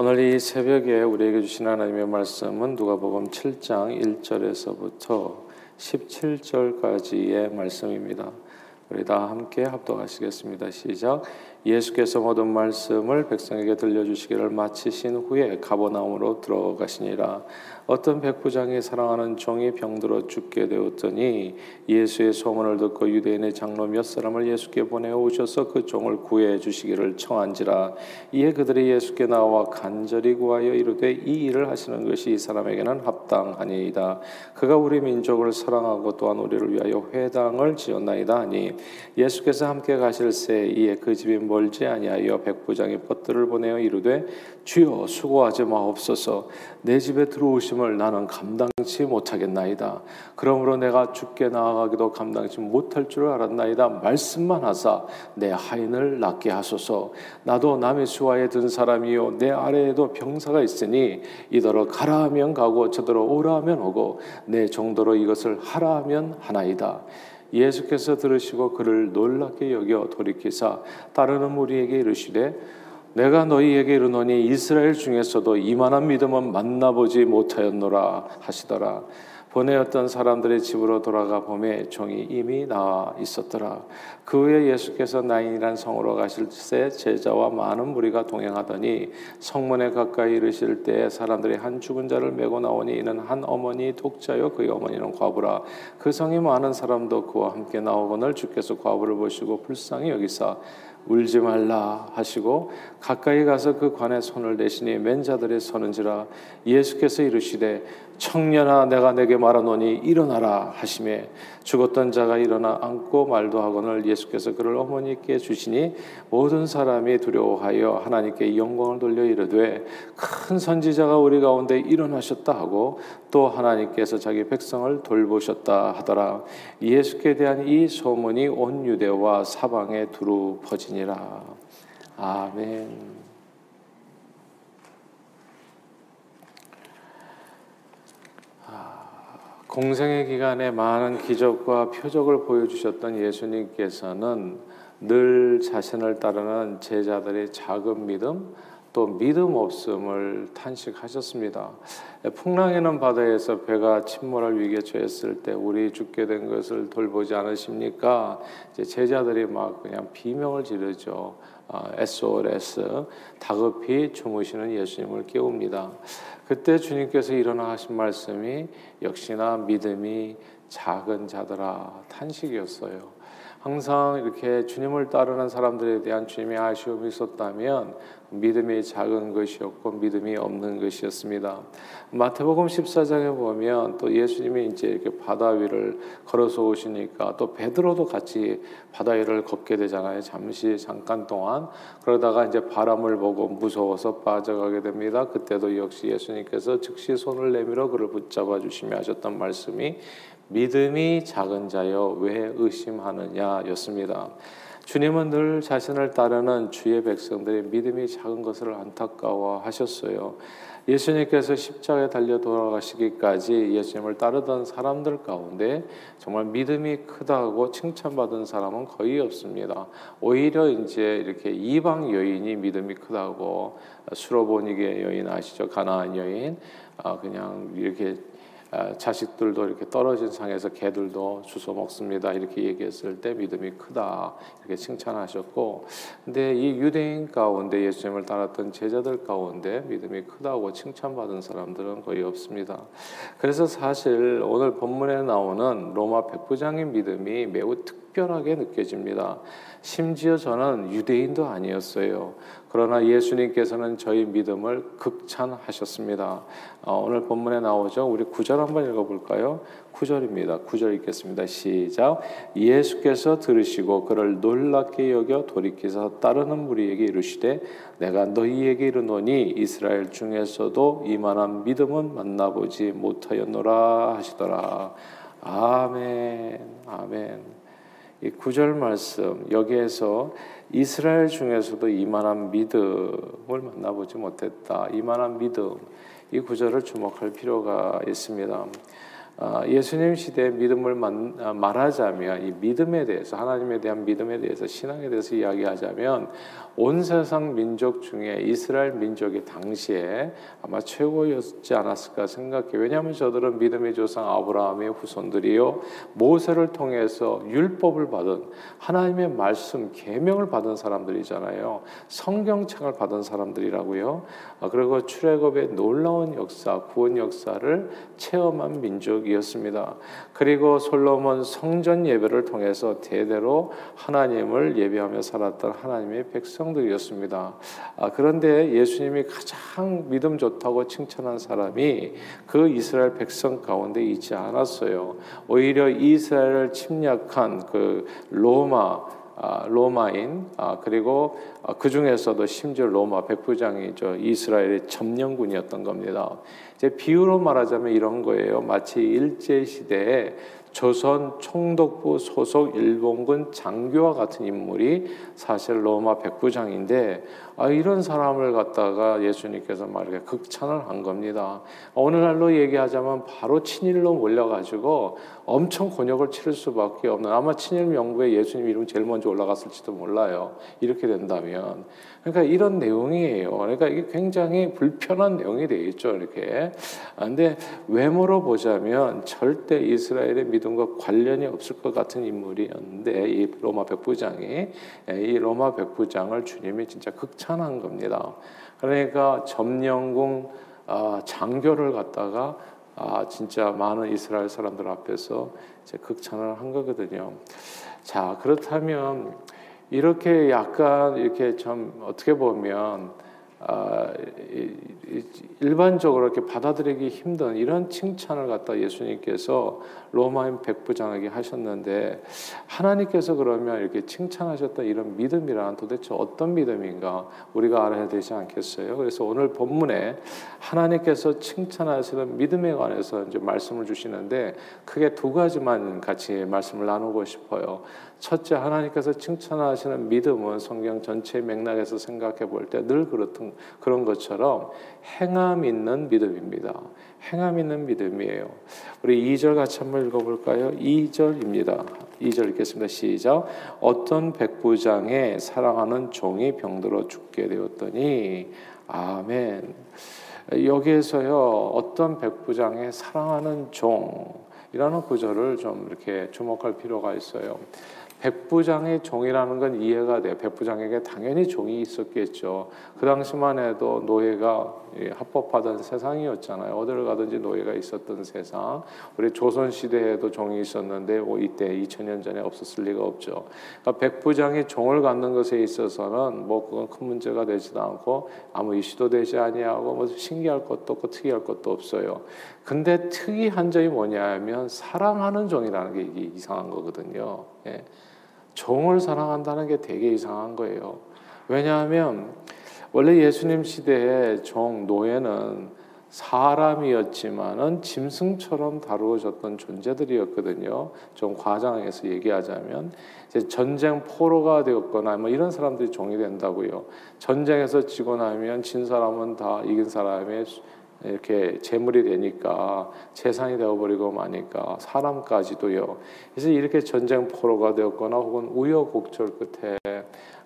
오늘 이 새벽에 우리에게 주신 하나님의 말씀은 누가복음 7장 1절에서부터 17절까지의 말씀입니다. 우리 다 함께 합독하시겠습니다. 시작. 예수께서 모든 말씀을 백성에게 들려주시기를 마치신 후에 가버나움으로 들어가시니라. 어떤 백부장이 사랑하는 종이 병들어 죽게 되었더니 예수의 소문을 듣고 유대인의 장로 몇 사람을 예수께 보내 오셔서 그 종을 구해 주시기를 청한지라 이에 그들이 예수께 나와 간절히 구하여 이르되 이 일을 하시는 것이 이 사람에게는 합당하니이다 그가 우리 민족을 사랑하고 또한 우리를 위하여 회당을 지었나이다 하니 예수께서 함께 가실 새 이에 그 집이 멀지 아니하여 백부장이 벗들을 보내어 이르되 주여 수고하지 마옵소서 내 집에 들어오심을 나는 감당치 못하겠나이다. 그러므로 내가 죽게 나아가기도 감당치 못할 줄 알았나이다. 말씀만 하사 내 하인을 낫게 하소서. 나도 남의 수하에 든 사람이요 내 아래에도 병사가 있으니 이더러 가라 하면 가고 저더러 오라 하면 오고 내 정도로 이것을 하라 하면 하나이다. 예수께서 들으시고 그를 놀랍게 여겨 돌이키사 따르는 무리에게 이르시되 내가 너희에게 이르노니 이스라엘 중에서도 이만한 믿음은 만나보지 못하였노라 하시더라. 보내었던 사람들의 집으로 돌아가 보매 종이 이미 나와 있었더라. 그 후에 예수께서 나인이란 성으로 가실 때 제자와 많은 무리가 동행하더니 성문에 가까이 이르실 때 사람들이 한 죽은 자를 메고 나오니 이는 한 어머니 독자요 그의 어머니는 과부라. 그 성이 많은 사람도 그와 함께 나오거늘 주께서 과부를 보시고 불쌍히 여기사 울지 말라 하시고 가까이 가서 그 관에 손을 대시니 맨자들이 서는지라 예수께서 이르시되 청년아 내가 내게 말하노니 일어나라 하심에 죽었던 자가 일어나 앉고 말도 하거늘 예수께서 그를 어머니께 주시니 모든 사람이 두려워하여 하나님께 영광을 돌려 이르되 큰 선지자가 우리 가운데 일어나셨다 하고 또 하나님께서 자기 백성을 돌보셨다 하더라 예수께 대한 이 소문이 온 유대와 사방에 두루 퍼지니라 아멘. 공생의 기간에 많은 기적과 표적을 보여주셨던 예수님께서는 늘 자신을 따르는 제자들의 작은 믿음, 또 믿음 없음을 탄식하셨습니다. 풍랑에는 바다에서 배가 침몰할 위기에 처했을 때 우리 죽게 된 것을 돌보지 않으십니까? 제자들이 막 그냥 비명을 지르죠. SOS 아, 다급히 주무시는 예수님을 깨웁니다. 그때 주님께서 일어나 하신 말씀이 역시나 믿음이 작은 자들아 탄식이었어요. 항상 이렇게 주님을 따르는 사람들에 대한 주님의 아쉬움이 있었다면 믿음이 작은 것이었고 믿음이 없는 것이었습니다. 마태복음 14장에 보면 또 예수님이 이제 이렇게 바다 위를 걸어서 오시니까 또 베드로도 같이 바다 위를 걷게 되잖아요. 잠시 잠깐 동안 그러다가 이제 바람을 보고 무서워서 빠져가게 됩니다. 그때도 역시 예수님께서 즉시 손을 내밀어 그를 붙잡아 주시며 하셨던 말씀이 믿음이 작은 자여 왜 의심하느냐였습니다. 주님은 늘 자신을 따르는 주의 백성들의 믿음이 작은 것을 안타까워하셨어요. 예수님께서 십자가에 달려 돌아가시기까지 예수님을 따르던 사람들 가운데 정말 믿음이 크다고 칭찬받은 사람은 거의 없습니다. 오히려 이제 이렇게 이방 여인이 믿음이 크다고 수로보니게 여인 아시죠? 가나안 여인 아, 그냥 이렇게 아, 자식들도 이렇게 떨어진 상에서 개들도 주워 먹습니다. 이렇게 얘기했을 때 믿음이 크다 이렇게 칭찬하셨고, 근데 이 유대인 가운데 예수님을 따랐던 제자들 가운데 믿음이 크다고 칭찬받은 사람들은 거의 없습니다. 그래서 사실 오늘 본문에 나오는 로마 백부장의 믿음이 매우 특 별하게 느껴집니다. 심지어 저는 유대인도 아니었어요. 그러나 예수님께서는 저희 믿음을 극찬하셨습니다. 어, 오늘 본문에 나오죠. 우리 구절 한번 읽어볼까요? 구절입니다. 구절 읽겠습니다. 시작. 예수께서 들으시고 그를 놀랍게 여겨 돌이키사 따르는 무리에게 이르시되 내가 너희에게 이르노니 이스라엘 중에서도 이만한 믿음은 만나보지 못하였노라 하시더라. 아멘. 아멘. 이 구절 말씀 여기에서 이스라엘 중에서도 이만한 믿음을 만나보지 못했다. 이만한 믿음 이 구절을 주목할 필요가 있습니다. 아, 예수님 시대의 믿음을 아, 말하자면 이 믿음에 대해서 하나님에 대한 믿음에 대해서 신앙에 대해서 이야기하자면 온 세상 민족 중에 이스라엘 민족이 당시에 아마 최고였지 않았을까 생각해. 왜냐하면 저들은 믿음의 조상 아브라함의 후손들이요 모세를 통해서 율법을 받은 하나님의 말씀 계명을 받은 사람들이잖아요. 성경책을 받은 사람들이라고요. 아, 그리고 출애굽의 놀라운 역사, 구원 역사를 체험한 민족이었습니다. 그리고 솔로몬 성전 예배를 통해서 대대로 하나님을 예배하며 살았던 하나님의 백성 들이었습니다. 아, 그런데 예수님이 가장 믿음 좋다고 칭찬한 사람이 그 이스라엘 백성 가운데 있지 않았어요. 오히려 이스라엘을 침략한 그 로마 아, 로마인 아, 그리고 아, 그 중에서도 심지어 로마 백부장이죠 이스라엘의 점령군이었던 겁니다. 이제 비유로 말하자면 이런 거예요. 마치 일제 시대에 조선 총독부 소속 일본군 장교와 같은 인물이 사실 로마 백부장인데 아, 이런 사람을 갖다가 예수님께서 말이게 극찬을 한 겁니다. 오늘날로 얘기하자면 바로 친일로 몰려가지고 엄청 곤욕을 치를 수밖에 없는 아마 친일 명부에 예수님 이름 제일 먼저 올라갔을지도 몰라요. 이렇게 된다면 그러니까 이런 내용이에요. 그러니까 이게 굉장히 불편한 내용이 되겠죠. 이렇게. 아, 근데 외모로 보자면 절대 이스라엘의 믿음과 관련이 없을 것 같은 인물이었는데 이 로마 백부장이 이 로마 백부장을 주님이 진짜 극찬한 겁니다. 그러니까 점령궁 아, 장교를 갖다가 아, 진짜 많은 이스라엘 사람들 앞에서 극찬을 한 거거든요. 자, 그렇다면 이렇게 약간 이렇게 좀 어떻게 보면 아, 일반적으로 이렇게 받아들이기 힘든 이런 칭찬을 갖다 예수님께서 로마인 백부장에게 하셨는데 하나님께서 그러면 이렇게 칭찬하셨던 이런 믿음이란 도대체 어떤 믿음인가 우리가 알아야 되지 않겠어요? 그래서 오늘 본문에 하나님께서 칭찬하시는 믿음에 관해서 이제 말씀을 주시는데 크게 두 가지만 같이 말씀을 나누고 싶어요. 첫째 하나님께서 칭찬하시는 믿음은 성경 전체 맥락에서 생각해 볼 때 늘 그렇던 그런 것처럼 행함 있는 믿음입니다. 행함 있는 믿음이에요. 우리 2절 같이 한번 읽어 볼까요? 2절입니다. 2절 읽겠습니다. 시작. 어떤 백부장의 사랑하는 종이 병들어 죽게 되었더니 아멘. 여기에서요. 어떤 백부장의 사랑하는 종 이라는 구절을 좀 이렇게 주목할 필요가 있어요. 백부장의 종이라는 건 이해가 돼요. 백부장에게 당연히 종이 있었겠죠. 그 당시만 해도 노예가 합법하던 세상이었잖아요. 어디를 가든지 노예가 있었던 세상. 우리 조선 시대에도 종이 있었는데 뭐 이때 2000년 전에 없었을 리가 없죠. 그러니까 백부장이 종을 갖는 것에 있어서는 뭐 그건 큰 문제가 되지도 않고 아무 이슈도 되지 아니하고 뭐 신기할 것도 없고 특이할 것도 없어요. 근데 특이한 점이 뭐냐면 사랑하는 종이라는 게 이게 이상한 거거든요. 예. 종을 사랑한다는 게 되게 이상한 거예요. 왜냐하면 원래 예수님 시대에 종 노예는 사람이었지만은 짐승처럼 다루어졌던 존재들이었거든요. 좀 과장해서 얘기하자면 전쟁 포로가 되었거나 뭐 이런 사람들이 종이 된다고요. 전쟁에서 지고 나면 진 사람은 다 이긴 사람의 이렇게 재물이 되니까 재산이 되어버리고 마니까 사람까지도요. 그래서 이렇게 전쟁 포로가 되었거나 혹은 우여곡절 끝에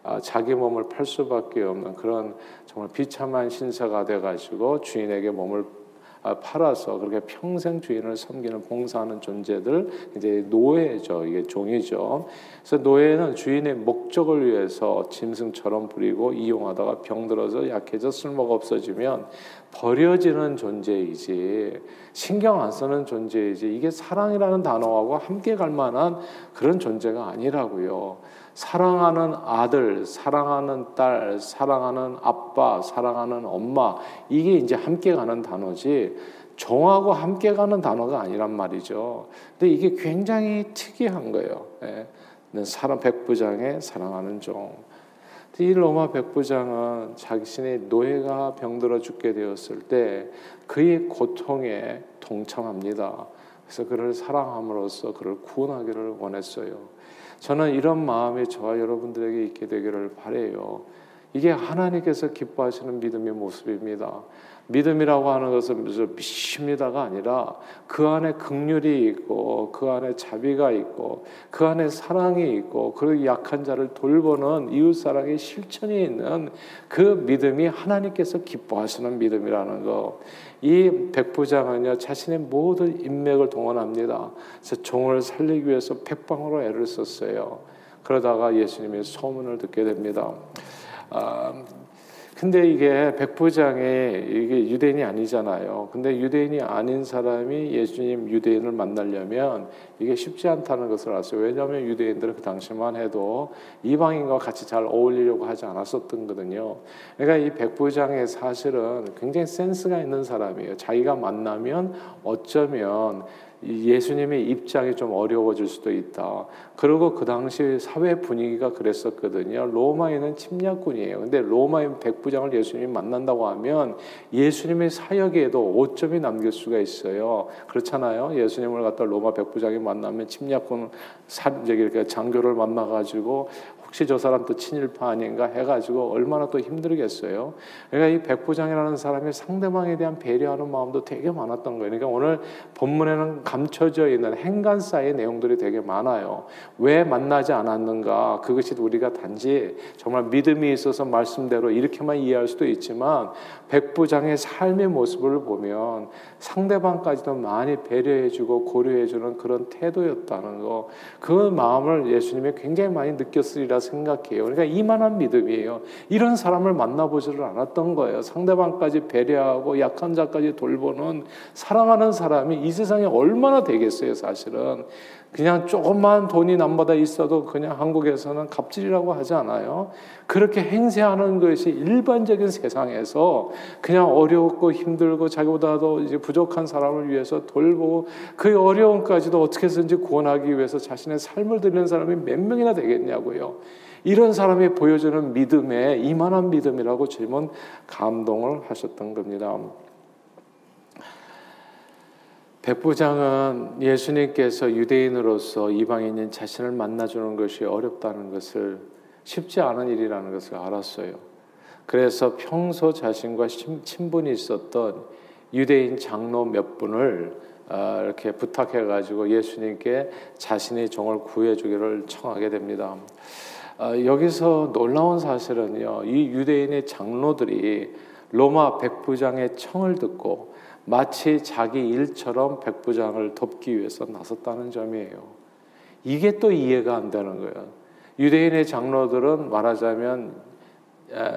아, 자기 몸을 팔 수밖에 없는 그런 정말 비참한 신세가 돼가지고 주인에게 몸을 아, 팔아서 그렇게 평생 주인을 섬기는 봉사하는 존재들 이제 노예죠 이게 종이죠. 그래서 노예는 주인의 목적을 위해서 짐승처럼 부리고 이용하다가 병들어서 약해져 쓸모가 없어지면 버려지는 존재이지 신경 안 쓰는 존재이지 이게 사랑이라는 단어하고 함께 갈 만한 그런 존재가 아니라고요. 사랑하는 아들, 사랑하는 딸, 사랑하는 아빠, 사랑하는 엄마 이게 이제 함께 가는 단어지 종하고 함께 가는 단어가 아니란 말이죠. 근데 이게 굉장히 특이한 거예요. 예. 사람 백부장의 사랑하는 종. 이 로마 백부장은 자신의 노예가 병들어 죽게 되었을 때 그의 고통에 동참합니다. 그래서 그를 사랑함으로써 그를 구원하기를 원했어요. 저는 이런 마음이 저와 여러분들에게 있게 되기를 바래요. 이게 하나님께서 기뻐하시는 믿음의 모습입니다. 믿음이라고 하는 것은 무슨 믿습니다가 아니라 그 안에 극률이 있고 그 안에 자비가 있고 그 안에 사랑이 있고 그 약한 자를 돌보는 이웃 사랑의 실천이 있는 그 믿음이 하나님께서 기뻐하시는 믿음이라는 거. 이 백부장은요 자신의 모든 인맥을 동원합니다. 그래서 종을 살리기 위해서 백방으로 애를 썼어요. 그러다가 예수님의 소문을 듣게 됩니다. 아, 근데 이게 백부장이 이게 유대인이 아니잖아요. 근데 유대인이 아닌 사람이 예수님 유대인을 만나려면 이게 쉽지 않다는 것을 알았어요. 왜냐하면 유대인들은 그 당시만 해도 이방인과 같이 잘 어울리려고 하지 않았었던 거든요. 그러니까 이 백부장의 사실은 굉장히 센스가 있는 사람이에요. 자기가 만나면 어쩌면 예수님의 입장이 좀 어려워질 수도 있다. 그리고 그 당시 사회 분위기가 그랬었거든요. 로마에는 침략군이에요. 근데 로마의 백부장을 예수님이 만난다고 하면 예수님의 사역에도 오점이 남길 수가 있어요. 그렇잖아요. 예수님을 갖다 로마 백부장이 만나면 침략군 사, 저기 장교를 만나가지고 혹시 저 사람 또 친일파 아닌가 해가지고 얼마나 또 힘들겠어요. 그러니까 이 백부장이라는 사람이 상대방에 대한 배려하는 마음도 되게 많았던 거예요. 그러니까 오늘 본문에는 감춰져 있는 행간사의 내용들이 되게 많아요. 왜 만나지 않았는가? 그것이 우리가 단지 정말 믿음이 있어서 말씀대로 이렇게만 이해할 수도 있지만 백부장의 삶의 모습을 보면 상대방까지도 많이 배려해주고 고려해주는 그런 태도였다는 거. 그 마음을 예수님이 굉장히 많이 느꼈으리라 생각해요. 그러니까 이만한 믿음이에요. 이런 사람을 만나보지를 않았던 거예요. 상대방까지 배려하고 약한 자까지 돌보는 사랑하는 사람이 이 세상에 얼마나 되겠어요, 사실은. 그냥 조금만 돈이 남보다 있어도 그냥 한국에서는 갑질이라고 하지 않아요. 그렇게 행세하는 것이 일반적인 세상에서 그냥 어렵고 힘들고 자기보다도 이제 부족한 사람을 위해서 돌보고 그 어려움까지도 어떻게 해서든지 구원하기 위해서 자신의 삶을 드리는 사람이 몇 명이나 되겠냐고요. 이런 사람이 보여주는 믿음에 이만한 믿음이라고 질문 감동을 하셨던 겁니다. 백부장은 예수님께서 유대인으로서 이방인인 자신을 만나주는 것이 어렵다는 것을 쉽지 않은 일이라는 것을 알았어요. 그래서 평소 자신과 친분이 있었던 유대인 장로 몇 분을 아, 이렇게 부탁해 가지고 예수님께 자신의 종을 구해 주기를 청하게 됩니다. 아, 여기서 놀라운 사실은요. 이 유대인의 장로들이 로마 백부장의 청을 듣고 마치 자기 일처럼 백부장을 돕기 위해서 나섰다는 점이에요. 이게 또 이해가 안 되는 거예요. 유대인의 장로들은 말하자면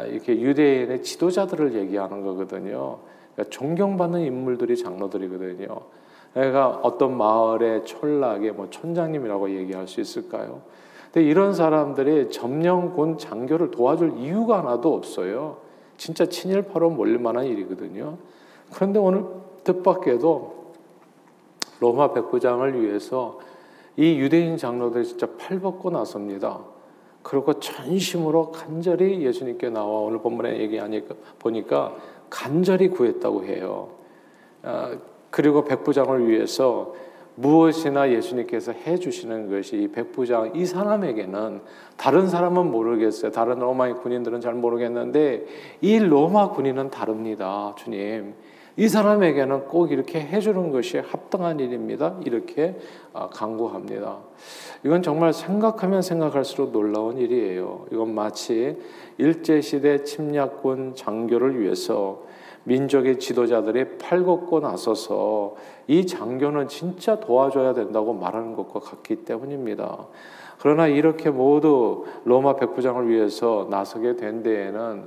이렇게 유대인의 지도자들을 얘기하는 거거든요. 그러니까 존경받는 인물들이 장로들이거든요. 그러니까 어떤 마을의 촌락의 뭐 촌장님이라고 얘기할 수 있을까요? 근데 이런 사람들이 점령군 장교를 도와줄 이유가 하나도 없어요. 진짜 친일파로 몰릴 만한 일이거든요. 그런데 오늘 뜻밖에도 로마 백부장을 위해서 이 유대인 장로들이 진짜 팔벗고 나섭니다. 그리고 전심으로 간절히 예수님께 나와 오늘 본문에 얘기하니까 보니까 간절히 구했다고 해요. 아, 그리고 백부장을 위해서 무엇이나 예수님께서 해주시는 것이 이 백부장 이 사람에게는 다른 사람은 모르겠어요. 다른 로마 군인들은 잘 모르겠는데 이 로마 군인은 다릅니다. 주님. 이 사람에게는 꼭 이렇게 해주는 것이 합당한 일입니다. 이렇게 아, 강구합니다. 이건 정말 생각하면 생각할수록 놀라운 일이에요. 이건 마치 일제시대 침략군 장교를 위해서 민족의 지도자들이 팔걷고 나서서 이 장교는 진짜 도와줘야 된다고 말하는 것과 같기 때문입니다. 그러나 이렇게 모두 로마 백부장을 위해서 나서게 된 데에는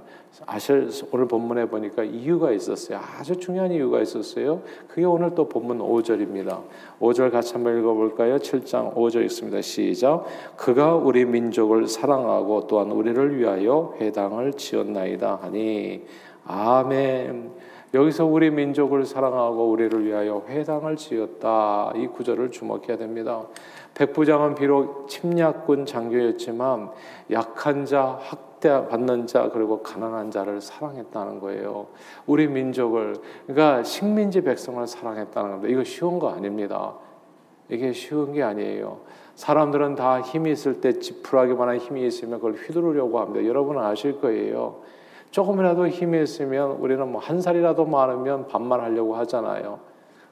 아실 오늘 본문에 보니까 이유가 있었어요. 아주 중요한 이유가 있었어요. 그게 오늘 또 본문 5절입니다. 5절 같이 한번 읽어볼까요? 7장 5절 있습니다. 시작. 그가 우리 민족을 사랑하고 또한 우리를 위하여 회당을 지었나이다 하니 아멘. 여기서 우리 민족을 사랑하고 우리를 위하여 회당을 지었다. 이 구절을 주목해야 됩니다. 백부장은 비록 침략군 장교였지만 약한 자, 학대받는 자, 그리고 가난한 자를 사랑했다는 거예요. 우리 민족을, 그러니까 식민지 백성을 사랑했다는 겁니다. 이거 쉬운 거 아닙니다. 이게 쉬운 게 아니에요. 사람들은 다 힘이 있을 때 지푸라기만한 힘이 있으면 그걸 휘두르려고 합니다. 여러분은 아실 거예요. 조금이라도 힘이 있으면 우리는 뭐 한 살이라도 많으면 반말하려고 하잖아요.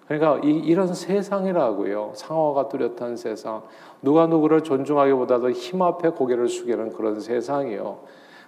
그러니까 이, 이런 세상이라고요. 상어가 뚜렷한 세상. 누가 누구를 존중하기보다도 힘 앞에 고개를 숙이는 그런 세상이요.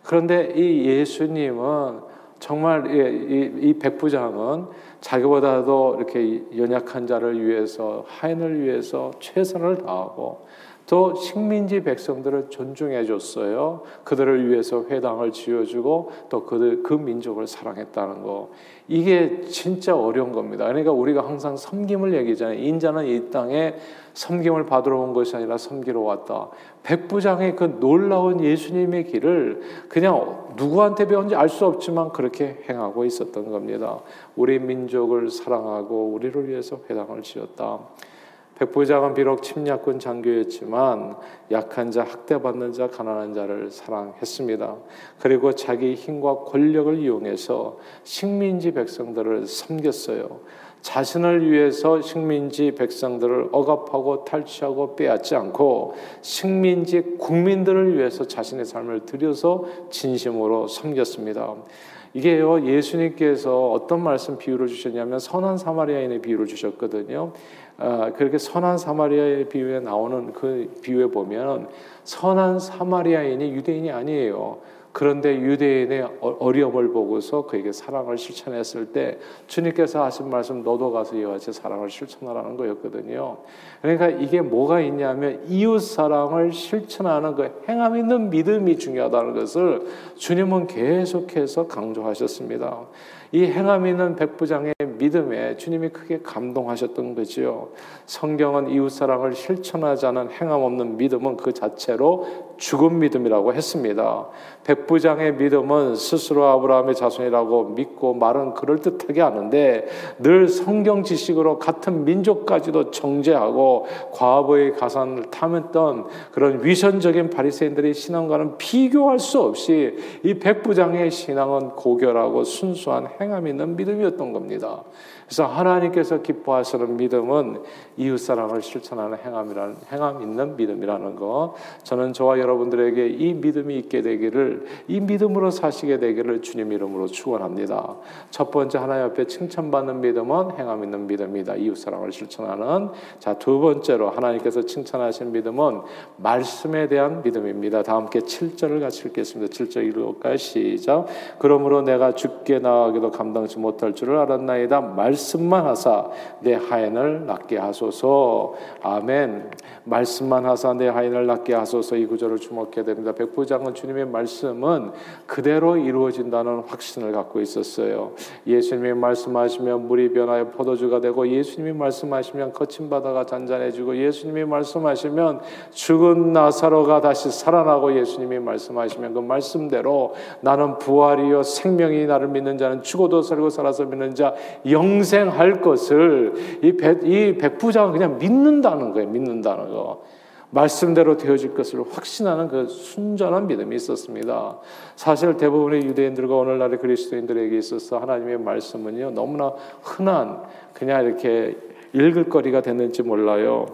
그런데 이 예수님은 정말 이, 이, 백부장은 자기보다도 이렇게 연약한 자를 위해서 하인을 위해서 최선을 다하고 또 식민지 백성들을 존중해 줬어요. 그들을 위해서 회당을 지어주고 또 그들 그 민족을 사랑했다는 거. 이게 진짜 어려운 겁니다. 그러니까 우리가 항상 섬김을 얘기잖아요. 인자는 이 땅에 섬김을 받으러 온 것이 아니라 섬기러 왔다. 백부장의 그 놀라운 예수님의 길을 그냥 누구한테 배운지 알 수 없지만 그렇게 행하고 있었던 겁니다. 우리 민족을 사랑하고 우리를 위해서 회당을 지었다. 백부장은 비록 침략군 장교였지만 약한 자, 학대받는 자, 가난한 자를 사랑했습니다. 그리고 자기 힘과 권력을 이용해서 식민지 백성들을 섬겼어요. 자신을 위해서 식민지 백성들을 억압하고 탈취하고 빼앗지 않고 식민지 국민들을 위해서 자신의 삶을 들여서 진심으로 섬겼습니다. 이게요 예수님께서 어떤 말씀 비유를 주셨냐면 선한 사마리아인의 비유를 주셨거든요. 아, 그렇게 선한 사마리아의 비유에 나오는 그 비유에 보면 선한 사마리아인이 유대인이 아니에요. 그런데 유대인의 어, 어려움을 보고서 그에게 사랑을 실천했을 때 주님께서 하신 말씀 너도 가서 이와 같이 사랑을 실천하라는 거였거든요. 그러니까 이게 뭐가 있냐면 이웃 사랑을 실천하는 그 행함 있는 믿음이 중요하다는 것을 주님은 계속해서 강조하셨습니다. 이 행함 있는 백부장의 믿음에 주님이 크게 감동하셨던 거지요. 성경은 이웃 사랑을 실천하지 않은 행함 없는 믿음은 그 자체로 죽은 믿음이라고 했습니다. 백부장의 믿음은 스스로 아브라함의 자손이라고 믿고 말은 그럴 듯하게 하는데 늘 성경 지식으로 같은 민족까지도 정죄하고 과거의 가산을 탐했던 그런 위선적인 바리새인들의 신앙과는 비교할 수 없이 이 백부장의 신앙은 고결하고 순수한 행함 있는 믿음이었던 겁니다. 그래서 하나님께서 기뻐하시는 믿음은 이웃 사랑을 실천하는 행함이라는 행함 있는 믿음이라는 거. 저는 저와 여러분들에게 이 믿음이 있게 되기를 이 믿음으로 사시게 되기를 주님 이름으로 축원합니다. 첫 번째 하나님 앞에 칭찬받는 믿음은 행함 있는 믿음이다. 이웃 사랑을 실천하는. 자, 두 번째로 하나님께서 칭찬하신 믿음은 말씀에 대한 믿음입니다. 다 함께 7절을 같이 읽겠습니다. 7절 읽을까요? 시작. 그러므로 내가 죽게 나가기도 감당치 못할 줄을 알았나이다. 말 말씀만 하사 내 하인을 낫게 하소서. 아멘. 말씀만 하사 내 하인을 낫게 하소서 이 구절을 주목해야 됩니다. 백부장은 주님의 말씀은 그대로 이루어진다는 확신을 갖고 있었어요. 예수님이 말씀하시면 물이 변하여 포도주가 되고 예수님이 말씀하시면 거친 바다가 잔잔해지고 예수님이 말씀하시면 죽은 나사로가 다시 살아나고 예수님이 말씀하시면 그 말씀대로 나는 부활이요 생명이 나를 믿는 자는 죽어도 살고 살아서 믿는 자 영생 인생할 것을 이, 백, 이 백부장은 그냥 믿는다는 거예요. 믿는다는 거. 말씀대로 되어질 것을 확신하는 그 순전한 믿음이 있었습니다. 사실 대부분의 유대인들과 오늘날의 그리스도인들에게 있어서 하나님의 말씀은요 너무나 흔한 그냥 이렇게 읽을 거리가 됐는지 몰라요.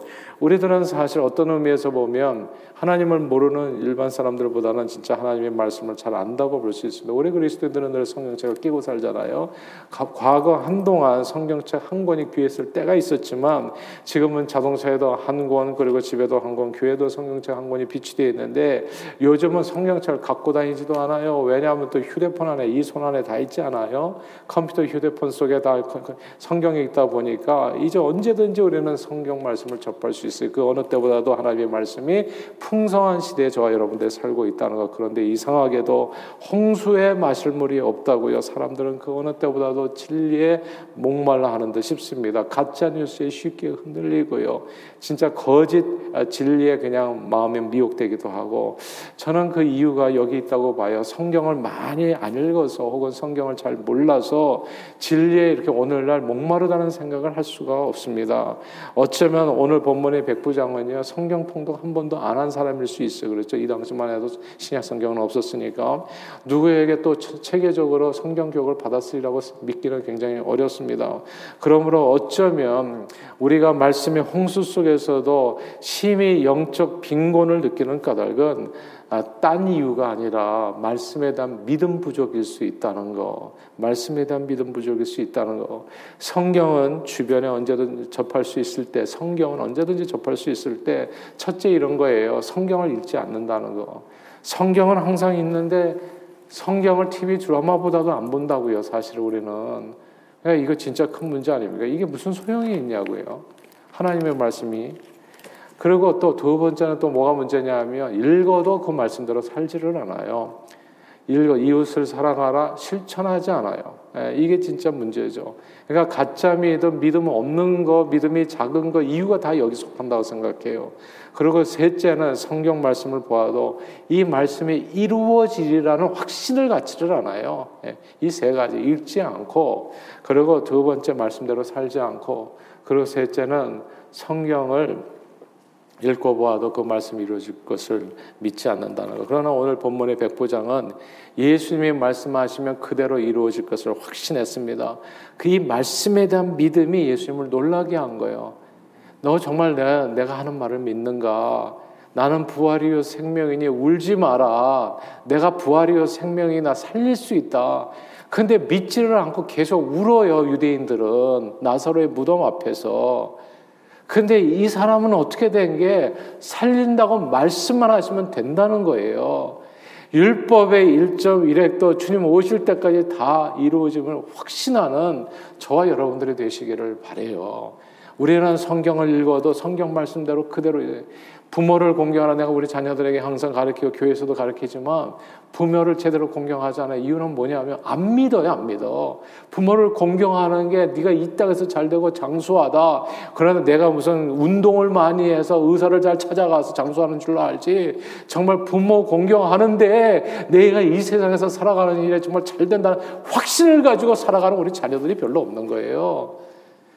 우리들은 사실 어떤 의미에서 보면 하나님을 모르는 일반 사람들보다는 진짜 하나님의 말씀을 잘 안다고 볼 수 있습니다. 우리 그리스도인들은 늘 성경책을 끼고 살잖아요. 과거 한동안 성경책 한 권이 귀했을 때가 있었지만 지금은 자동차에도 한 권, 그리고 집에도 한 권, 교회도 성경책 한 권이 비치되어 있는데 요즘은 성경책을 갖고 다니지도 않아요. 왜냐하면 또 휴대폰 안에 이 손 안에 다 있지 않아요. 컴퓨터 휴대폰 속에 다 성경이 있다 보니까 이제 언제든지 우리는 성경 말씀을 접할 수 있어요. 그 어느 때보다도 하나님의 말씀이 풍성한 시대에 저와 여러분들 살고 있다는 것. 그런데 이상하게도 홍수에 마실 물이 없다고요. 사람들은 그 어느 때보다도 진리에 목말라 하는 듯 싶습니다. 가짜 뉴스에 쉽게 흔들리고요. 진짜 거짓 아, 진리에 그냥 마음에 미혹되기도 하고 저는 그 이유가 여기 있다고 봐요. 성경을 많이 안 읽어서 혹은 성경을 잘 몰라서 진리에 이렇게 오늘날 목마르다는 생각을 할 수가 없습니다. 어쩌면 오늘 본문에 본문의 백부장은요 성경 통독 한 번도 안 한 사람일 수 있어요. 그렇죠? 이 당시만 해도 신약 성경은 없었으니까 누구에게 또 체계적으로 성경 교육을 받았으리라고 믿기는 굉장히 어렵습니다. 그러므로 어쩌면 우리가 말씀의 홍수 속에서도 심히 영적 빈곤을 느끼는 까닭은 아, 딴 이유가 아니라 말씀에 대한 믿음 부족일 수 있다는 거, 말씀에 대한 믿음 부족일 수 있다는 거. 성경은 주변에 언제든 접할 수 있을 때, 성경은 언제든지 접할 수 있을 때, 첫째 이런 거예요. 성경을 읽지 않는다는 거. 성경은 항상 있는데 성경을 TV 드라마보다도 안 본다고요. 사실 우리는. 그러니까 이거 진짜 큰 문제 아닙니까? 이게 무슨 소용이 있냐고요. 하나님의 말씀이 그리고 또 두 번째는 또 뭐가 문제냐 하면 읽어도 그 말씀대로 살지를 않아요. 읽어 이웃을 사랑하라 실천하지 않아요. 예, 이게 진짜 문제죠. 그러니까 가짜 믿음, 믿음 없는 거, 믿음이 작은 거 이유가 다 여기 속한다고 생각해요. 그리고 셋째는 성경 말씀을 보아도 이 말씀이 이루어지리라는 확신을 갖지를 않아요. 예, 이세 가지 읽지 않고 그리고 두 번째 말씀대로 살지 않고 그리고 셋째는 성경을 읽고 보아도 그 말씀이 이루어질 것을 믿지 않는다는 것. 그러나 오늘 본문의 백부장은 예수님이 말씀하시면 그대로 이루어질 것을 확신했습니다. 그 이 말씀에 대한 믿음이 예수님을 놀라게 한 거예요. 너 정말 내가, 내가 하는 말을 믿는가? 나는 부활이요 생명이니 울지 마라. 내가 부활이요 생명이나 살릴 수 있다. 근데 믿지를 않고 계속 울어요, 유대인들은. 나사로의 무덤 앞에서. 근데 이 사람은 어떻게 된 게 살린다고 말씀만 하시면 된다는 거예요. 율법의 1.1핵도 주님 오실 때까지 다 이루어짐을 확신하는 저와 여러분들이 되시기를 바래요. 우리는 성경을 읽어도 성경 말씀대로 그대로 부모를 공경하라 내가 우리 자녀들에게 항상 가르치고 교회에서도 가르치지만 부모를 제대로 공경하지 않아. 이유는 뭐냐면 안 믿어요 안 믿어. 부모를 공경하는 게 네가 이 땅에서 잘 되고 장수하다. 그러나 내가 무슨 운동을 많이 해서 의사를 잘 찾아가서 장수하는 줄 알지? 정말 부모 공경하는데 내가 이 세상에서 살아가는 일에 정말 잘 된다는 확신을 가지고 살아가는 우리 자녀들이 별로 없는 거예요.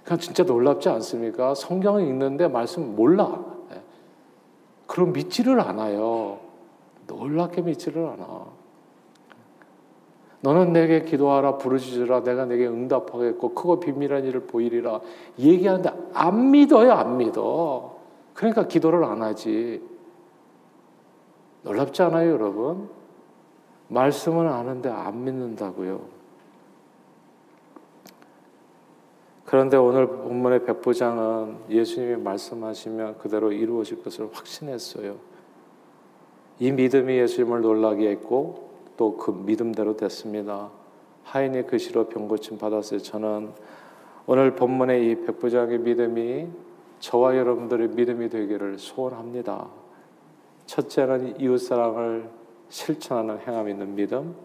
그냥 진짜 놀랍지 않습니까? 성경을 읽는데 말씀 몰라 그럼 믿지를 않아요. 놀랍게 믿지를 않아. 너는 내게 기도하라 부르짖으라 내가 내게 응답하겠고 크고 비밀한 일을 보이리라 얘기하는데 안 믿어요 안 믿어 그러니까 기도를 안 하지 놀랍지 않아요 여러분 말씀은 아는데 안 믿는다고요 그런데 오늘 본문의 백부장은 예수님이 말씀하시면 그대로 이루어질 것을 확신했어요. 이 믿음이 예수님을 놀라게 했고 또 그 믿음대로 됐습니다. 하인의 글씨로 병고침 받았어요. 저는 오늘 본문의 이 백부장의 믿음이 저와 여러분들의 믿음이 되기를 소원합니다. 첫째는 이웃사랑을 실천하는 행함 있는 믿음.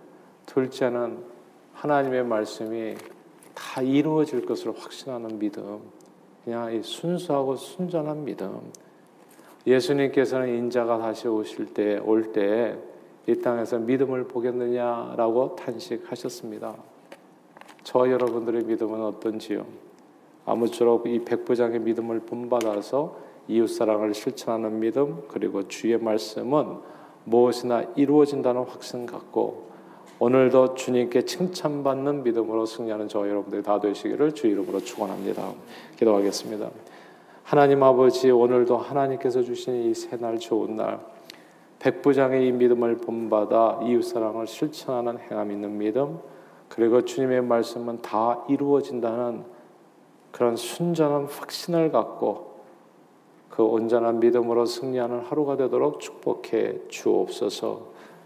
둘째는 하나님의 말씀이 다 이루어질 것을 확신하는 믿음. 그냥 이 순수하고 순전한 믿음. 예수님께서는 인자가 다시 오실 때, 올 때, 이 땅에서 믿음을 보겠느냐라고 탄식하셨습니다. 저 여러분들의 믿음은 어떤지요? 아무쪼록 이 백부장의 믿음을 본받아서 이웃사랑을 실천하는 믿음, 그리고 주의 말씀은 무엇이나 이루어진다는 확신 갖고 오늘도 주님께 칭찬받는 믿음으로 승리하는 저 여러분들이 다 되시기를 주 이름으로 축원합니다. 기도하겠습니다. 하나님 아버지 오늘도 하나님께서 주신 이 새날 좋은 날 백부장의 이 믿음을 본받아 이웃 사랑을 실천하는 행함 있는 믿음 그리고 주님의 말씀은 다 이루어진다는 그런 순전한 확신을 갖고 그 온전한 믿음으로 승리하는 하루가 되도록 축복해 주옵소서.